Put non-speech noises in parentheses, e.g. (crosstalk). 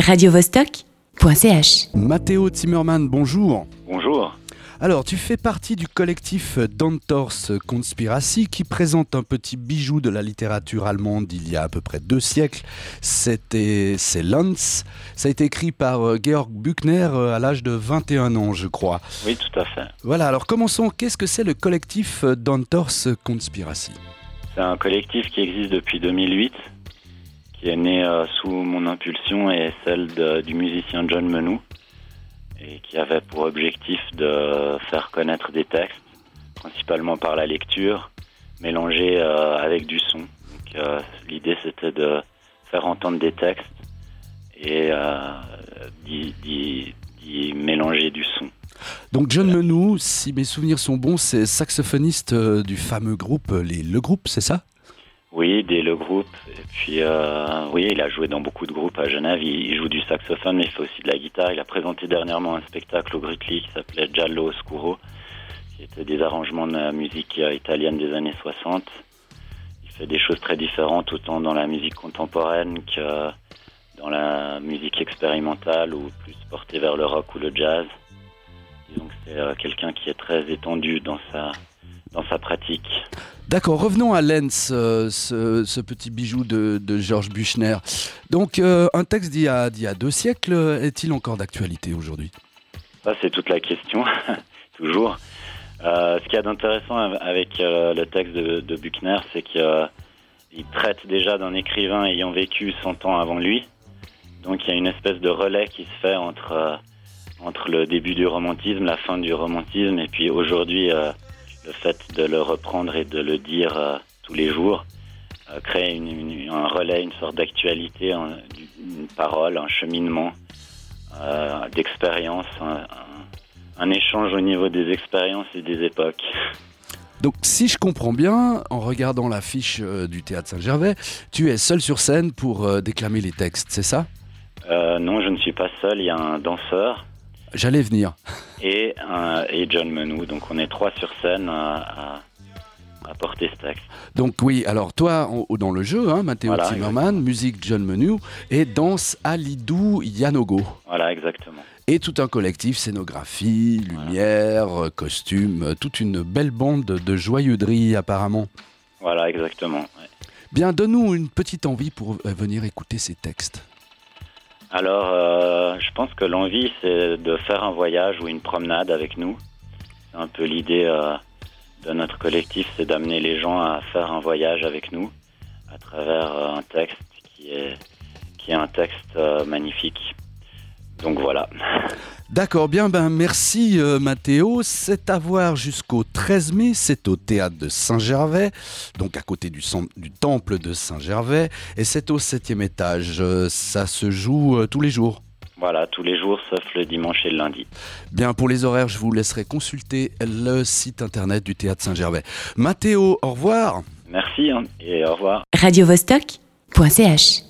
radiovostok.ch. Mathéo Zimmermann, bonjour. Bonjour. Alors, tu fais partie du collectif Dantors Conspiracy qui présente un petit bijou de la littérature allemande d'il y a à peu près deux siècles. C'était c'est Lanz. Ça a été écrit par euh, Georg Büchner euh, à l'âge de 21 ans, je crois. Oui, tout à fait. Voilà, alors commençons. Qu'est-ce que c'est le collectif Dantors Conspiracy? C'est un collectif qui existe depuis 2008, qui est né euh, sous mon impulsion et celle du musicien John Menou, et qui avait pour objectif de faire connaître des textes, principalement par la lecture, mélangés euh, avec du son. Euh, L'idée c'était de faire entendre des textes et d'y- mélanger du son. Donc John Menou, si mes souvenirs sont bons, c'est saxophoniste du fameux groupe Le Groupe, c'est ça? Oui, dès le groupe. Et puis, euh, oui, il a joué dans beaucoup de groupes à Genève. Il, joue du saxophone, mais il fait aussi de la guitare. Il a présenté dernièrement un spectacle au Gritli qui s'appelait Giallo Oscuro, qui était des arrangements de musique euh, italienne des années 60. Il fait des choses très différentes, autant dans la musique contemporaine que dans la musique expérimentale ou plus portée vers le rock ou le jazz. Disons que c'est euh, quelqu'un qui est très étendu dans sa, dans sa pratique. D'accord, revenons à Lenz, euh, ce, ce petit bijou de, de Georges Büchner. Donc, euh, un texte d'il y, a- d'il y a deux siècles euh, est-il encore d'actualité aujourd'hui? Ça, c'est toute la question, (laughs) toujours. Euh, ce qu'il y a d'intéressant av- avec le texte de, de Buchner, c'est qu'il traite déjà d'un écrivain ayant vécu 100 ans avant lui. Donc il y a une espèce de relais qui se fait entre, entre le début du romantisme, la fin du romantisme, et puis aujourd'hui, le fait de le reprendre et de le dire euh, tous les jours euh, crée une- une- un relais, une sorte d'actualité, un- une parole, un cheminement euh, d'expérience, un, un- un échange au niveau des expériences et des époques. Donc, si je comprends bien, en regardant l'affiche euh, du théâtre Saint-Gervais, tu es seul sur scène pour déclamer les textes, c'est ça? Non, je ne suis pas seul, il y a un danseur J'allais venir. et, un- et John Menou, donc on est trois sur scène à, à- à porter ce texte. Donc, oui, alors toi, dans le jeu, hein, Mathéo Voilà, Zimmermann, musique John Menu, et danse Alidou Yanogo. Voilà, exactement. Et tout un collectif, scénographie, lumière, euh, costume, euh, toute une belle bande de joyeuderie apparemment. Voilà, exactement. ouais. Bien, donne-nous une petite envie pour euh, venir écouter ces textes. Alors, euh, je pense que l'envie, c'est de faire un voyage ou une promenade avec nous. C'est un peu l'idée euh, de notre collectif, c'est d'amener les gens à faire un voyage avec nous à travers euh, un texte qui est, qui est un texte magnifique. Donc voilà. D'accord, bien, ben merci euh, Mathéo. C'est à voir jusqu'au 13 mai, c'est au théâtre de Saint-Gervais, donc à côté du, temple de Saint-Gervais, et c'est au septième étage. Euh, ça se joue euh, tous les jours. Voilà, tous les jours, sauf le dimanche et le lundi. Bien, pour les horaires, je vous laisserai consulter le site internet du théâtre Saint-Gervais. Mathéo, au revoir. Merci hein, et au revoir. radiovostok.ch.